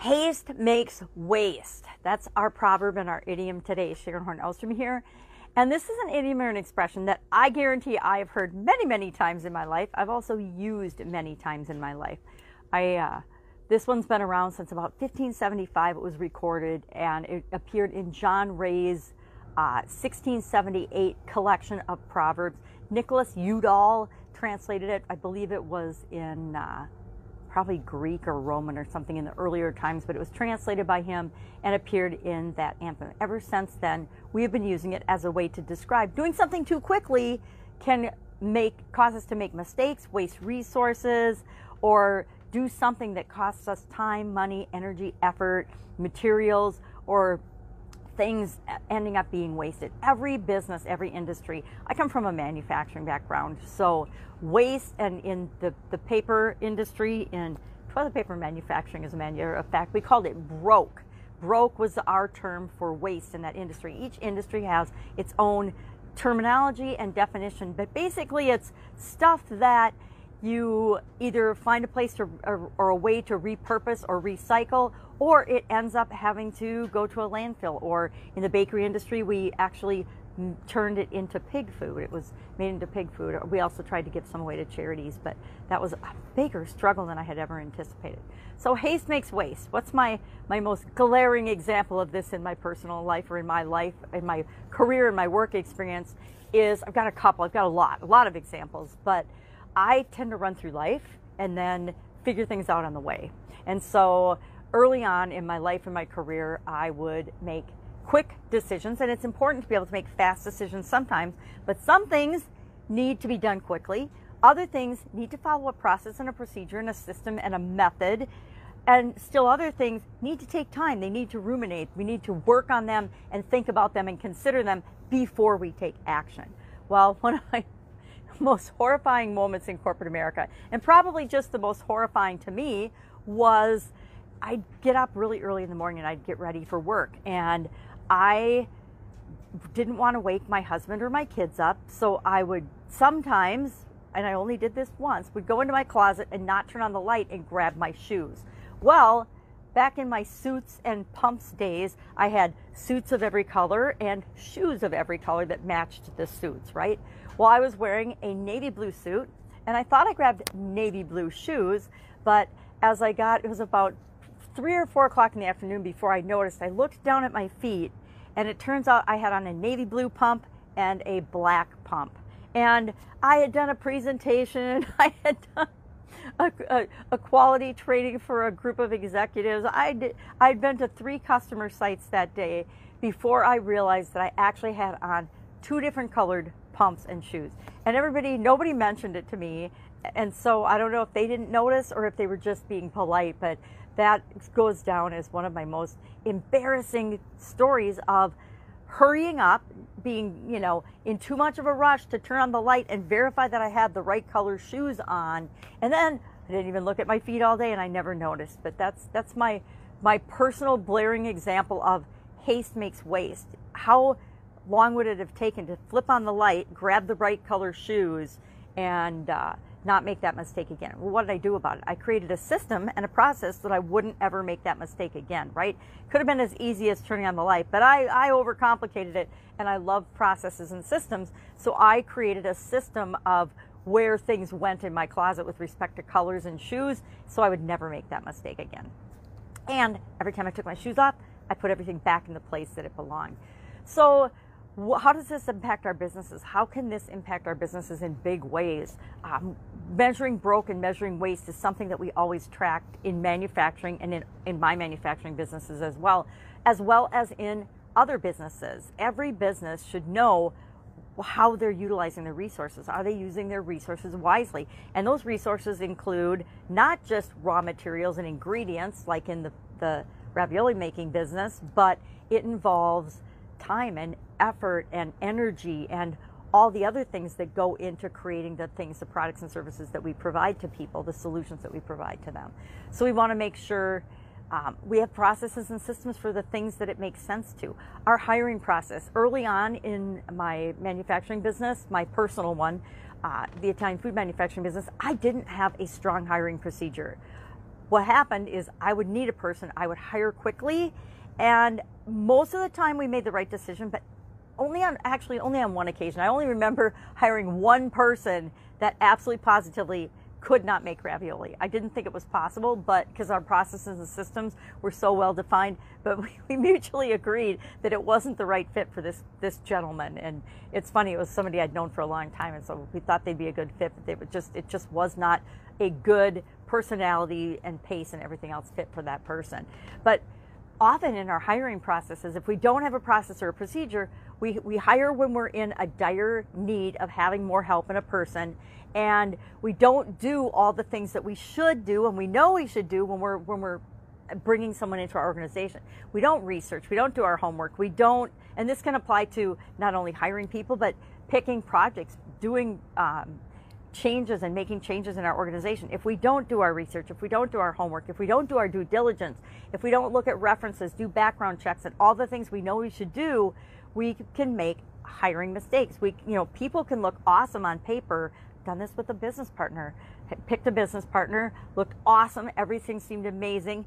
Haste makes waste. That's our proverb and our idiom today. Sharon Horn Elstrom here. And this is an idiom or an expression that I guarantee I have heard many, many times in my life. I've also used many times in my life. I, uh, this one's been around since about 1575. It was recorded and it appeared in John Ray's uh, 1678 collection of proverbs. Nicholas Udall translated it. I believe it was in uh, probably Greek or Roman or something in the earlier times, but it was translated by him and appeared in that anthem. Ever since then, we have been using it as a way to describe doing something too quickly can make cause us to make mistakes, waste resources, or do something that costs us time, money, energy, effort, materials, or things ending up being wasted. Every business, every industry. I come from a manufacturing background, so waste and in the, the paper industry, in toilet paper manufacturing, as a matter of fact, we called it broke. Broke was our term for waste in that industry. Each industry has its own terminology and definition, but basically it's stuff that you either find a place to, or, or, a way to repurpose or recycle, or it ends up having to go to a landfill. Or in the bakery industry, we actually turned it into pig food. It was made into pig food. We also tried to give some away to charities, but that was a bigger struggle than I had ever anticipated. So haste makes waste. What's my, my most glaring example of this in my personal life or in my life, in my career, in my work experience is I've got a couple, I've got a lot, a lot of examples, but I tend to run through life and then figure things out on the way. And so early on in my life and my career, I would make quick decisions, and it's important to be able to make fast decisions sometimes, but some things need to be done quickly. Other things need to follow a process and a procedure and a system and a method. And still, other things need to take time. They need to ruminate. We need to work on them and think about them and consider them before we take action. Well, one of my most horrifying moments in corporate America, and probably just the most horrifying to me, was I'd get up really early in the morning and I'd get ready for work. And I didn't want to wake my husband or my kids up. So I would sometimes, and I only did this once, would go into my closet and not turn on the light and grab my shoes. Well, back in my suits and pumps days, I had suits of every color and shoes of every color that matched the suits, right? Well, I was wearing a navy blue suit and I thought I grabbed navy blue shoes, but as I got, it was about three or four o'clock in the afternoon before I noticed, I looked down at my feet and it turns out I had on a navy blue pump and a black pump. And I had done a presentation, I had done a, a, a, quality training for a group of executives. I'd, I'd been to three customer sites that day before I realized that I actually had on two different colored pumps and shoes. And everybody, nobody mentioned it to me. And so I don't know if they didn't notice or if they were just being polite, but that goes down as one of my most embarrassing stories of hurrying up, being, you know, in too much of a rush to turn on the light and verify that I had the right color shoes on. And then I didn't even look at my feet all day and I never noticed. But that's that's my my personal blaring example of haste makes waste. How long would it have taken to flip on the light, grab the right color shoes, and uh, not make that mistake again. Well, what did I do about it? I created a system and a process that I wouldn't ever make that mistake again, right? Could have been as easy as turning on the light, but I, I overcomplicated it and I love processes and systems. So I created a system of where things went in my closet with respect to colors and shoes so I would never make that mistake again. And every time I took my shoes off, I put everything back in the place that it belonged. So how does this impact our businesses? How can this impact our businesses in big ways? Um, measuring broke and measuring waste is something that we always tracked in manufacturing and in, in my manufacturing businesses as well, as well as in other businesses. Every business should know how they're utilizing their resources. Are they using their resources wisely? And those resources include not just raw materials and ingredients, like in the, the ravioli making business, but it involves time and effort and energy and all the other things that go into creating the things, the products and services that we provide to people, the solutions that we provide to them. So we want to make sure um, we have processes and systems for the things that it makes sense to. Our hiring process, early on in my manufacturing business, my personal one, uh, the Italian food manufacturing business, I didn't have a strong hiring procedure. what happened is I would need a person, I would hire quickly, and most of the time we made the right decision, but only on actually only on one occasion. I only remember hiring one person that absolutely positively could not make ravioli. I didn't think it was possible, but because our processes and systems were so well defined, but we, we, mutually agreed that it wasn't the right fit for this this gentleman. And it's funny, it was somebody I'd known for a long time, and so we thought they'd be a good fit, but they would just it just was not a good personality and pace and everything else fit for that person. But often in our hiring processes, if we don't have a process or a procedure, we, we hire when we're in a dire need of having more help in a person. And we don't do all the things that we should do and we know we should do when we're when we're bringing someone into our organization. We don't research, we don't do our homework, we don't, and this can apply to not only hiring people, but picking projects, doing um, changes and making changes in our organization. If we don't do our research, if we don't do our homework, if we don't do our due diligence, if we don't look at references, do background checks, and all the things we know we should do, we can make hiring mistakes. We, you know, people can look awesome on paper, done this with a business partner. Picked a business partner, looked awesome, everything seemed amazing.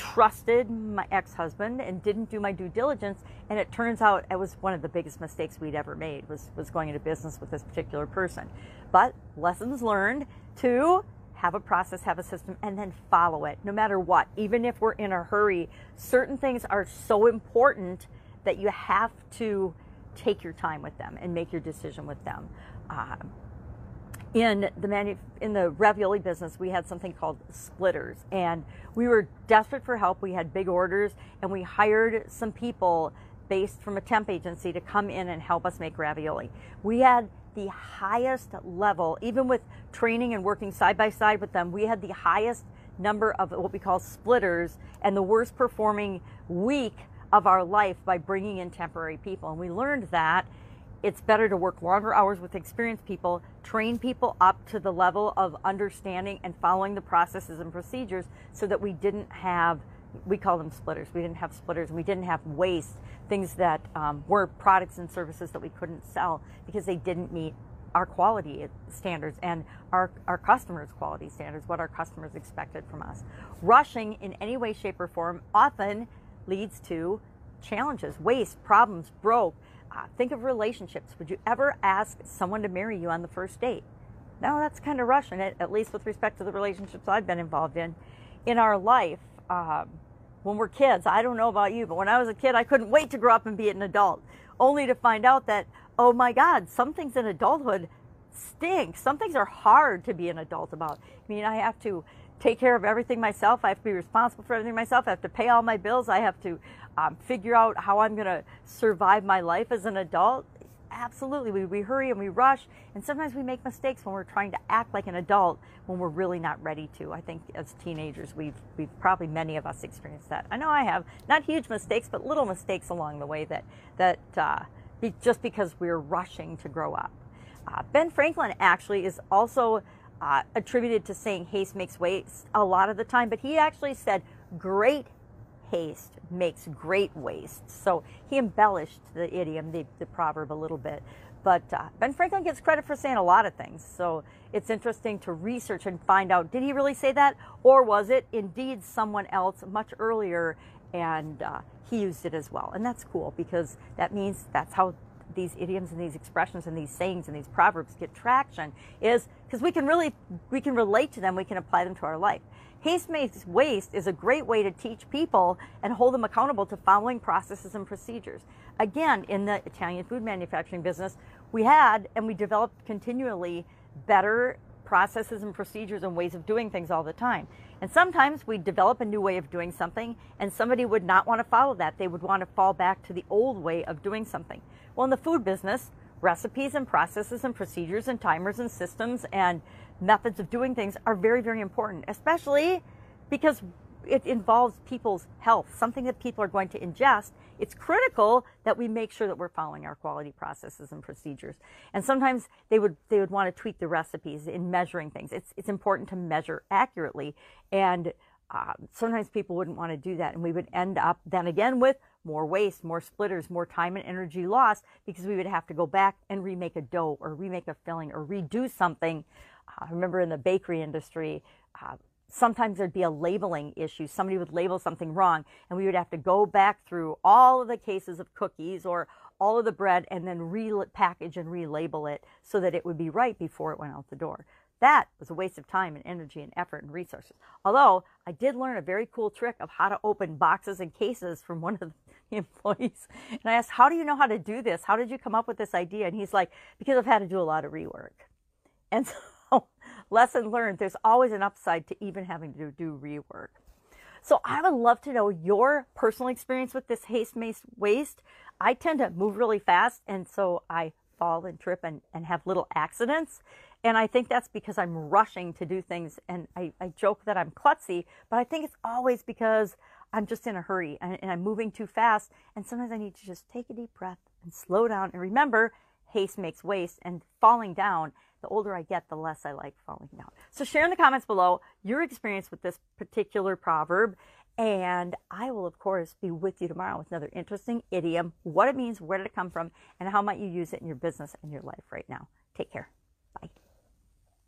Trusted my ex husband and didn't do my due diligence. And it turns out it was one of the biggest mistakes we'd ever made was, was going into business with this particular person. But lessons learned to have a process, have a system, and then follow it no matter what. Even if we're in a hurry, certain things are so important that you have to take your time with them and make your decision with them. Um, in the manu- in the ravioli business, we had something called splitters, and we were desperate for help. We had big orders, and we hired some people based from a temp agency to come in and help us make ravioli. We had the highest level, even with training and working side by side with them. We had the highest number of what we call splitters, and the worst performing week of our life by bringing in temporary people. And we learned that it's better to work longer hours with experienced people, train people up to the level of understanding and following the processes and procedures so that we didn't have, we call them splitters, we didn't have splitters and we didn't have waste, things that um, were products and services that we couldn't sell because they didn't meet our quality standards and our, our customers' quality standards, what our customers expected from us. Rushing in any way, shape, or form often leads to challenges, waste, problems, broke uh, think of relationships. Would you ever ask someone to marry you on the first date? No, that's kind of rushing it, at least with respect to the relationships I've been involved in. In our life, um, when we're kids, I don't know about you, but when I was a kid, I couldn't wait to grow up and be an adult, only to find out that, oh my God, some things in adulthood stink. Some things are hard to be an adult about. I mean, I have to take care of everything myself. I have to be responsible for everything myself. I have to pay all my bills. I have to um, figure out how I'm going to survive my life as an adult. Absolutely. We, we hurry and we rush, and sometimes we make mistakes when we're trying to act like an adult when we're really not ready to. I think as teenagers, we've, we've probably many of us experienced that. I know I have. Not huge mistakes, but little mistakes along the way that, that uh, be, just because we're rushing to grow up. Uh, ben Franklin actually is also uh, attributed to saying haste makes waste a lot of the time, but he actually said great haste makes great waste. So he embellished the idiom, the, the proverb a little bit. But uh, Ben Franklin gets credit for saying a lot of things. So it's interesting to research and find out did he really say that? Or was it indeed someone else much earlier and uh, he used it as well? And that's cool because that means that's how these idioms and these expressions and these sayings and these proverbs get traction is because we can really we can relate to them we can apply them to our life haste makes waste is a great way to teach people and hold them accountable to following processes and procedures again in the italian food manufacturing business we had and we developed continually better processes and procedures and ways of doing things all the time. And sometimes we develop a new way of doing something and somebody would not want to follow that. They would want to fall back to the old way of doing something. Well, in the food business, recipes and processes and procedures and timers and systems and methods of doing things are very, very important, especially because it involves people's health, something that people are going to ingest. It's critical that we make sure that we're following our quality processes and procedures. And sometimes they would they would want to tweak the recipes in measuring things. It's it's important to measure accurately, and uh, sometimes people wouldn't want to do that, and we would end up then again with more waste, more splitters, more time and energy lost because we would have to go back and remake a dough or remake a filling or redo something. Uh, I remember in the bakery industry, uh, sometimes there'd be a labeling issue. Somebody would label something wrong, and we would have to go back through all of the cases of cookies or all of the bread and then repackage and relabel it so that it would be right before it went out the door. That was a waste of time and energy and effort and resources. Although I did learn a very cool trick of how to open boxes and cases from one of the employees. And I asked, How do you know how to do this? How did you come up with this idea? And he's like, Because I've had to do a lot of rework. And so, lesson learned, there's always an upside to even having to do rework. So I would love to know your personal experience with this haste mace waste. I tend to move really fast, and so I fall and trip and, and have little accidents. And I think that's because I'm rushing to do things. And I, I joke that I'm klutzy, but I think it's always because I'm just in a hurry and, I'm moving too fast. And sometimes I need to just take a deep breath and slow down. And remember, haste makes waste and falling down. The older I get, the less I like falling down. So share in the comments below your experience with this particular proverb. And I will, of course, be with you tomorrow with another interesting idiom, what it means, where did it come from, and how might you use it in your business and your life right now. Take care.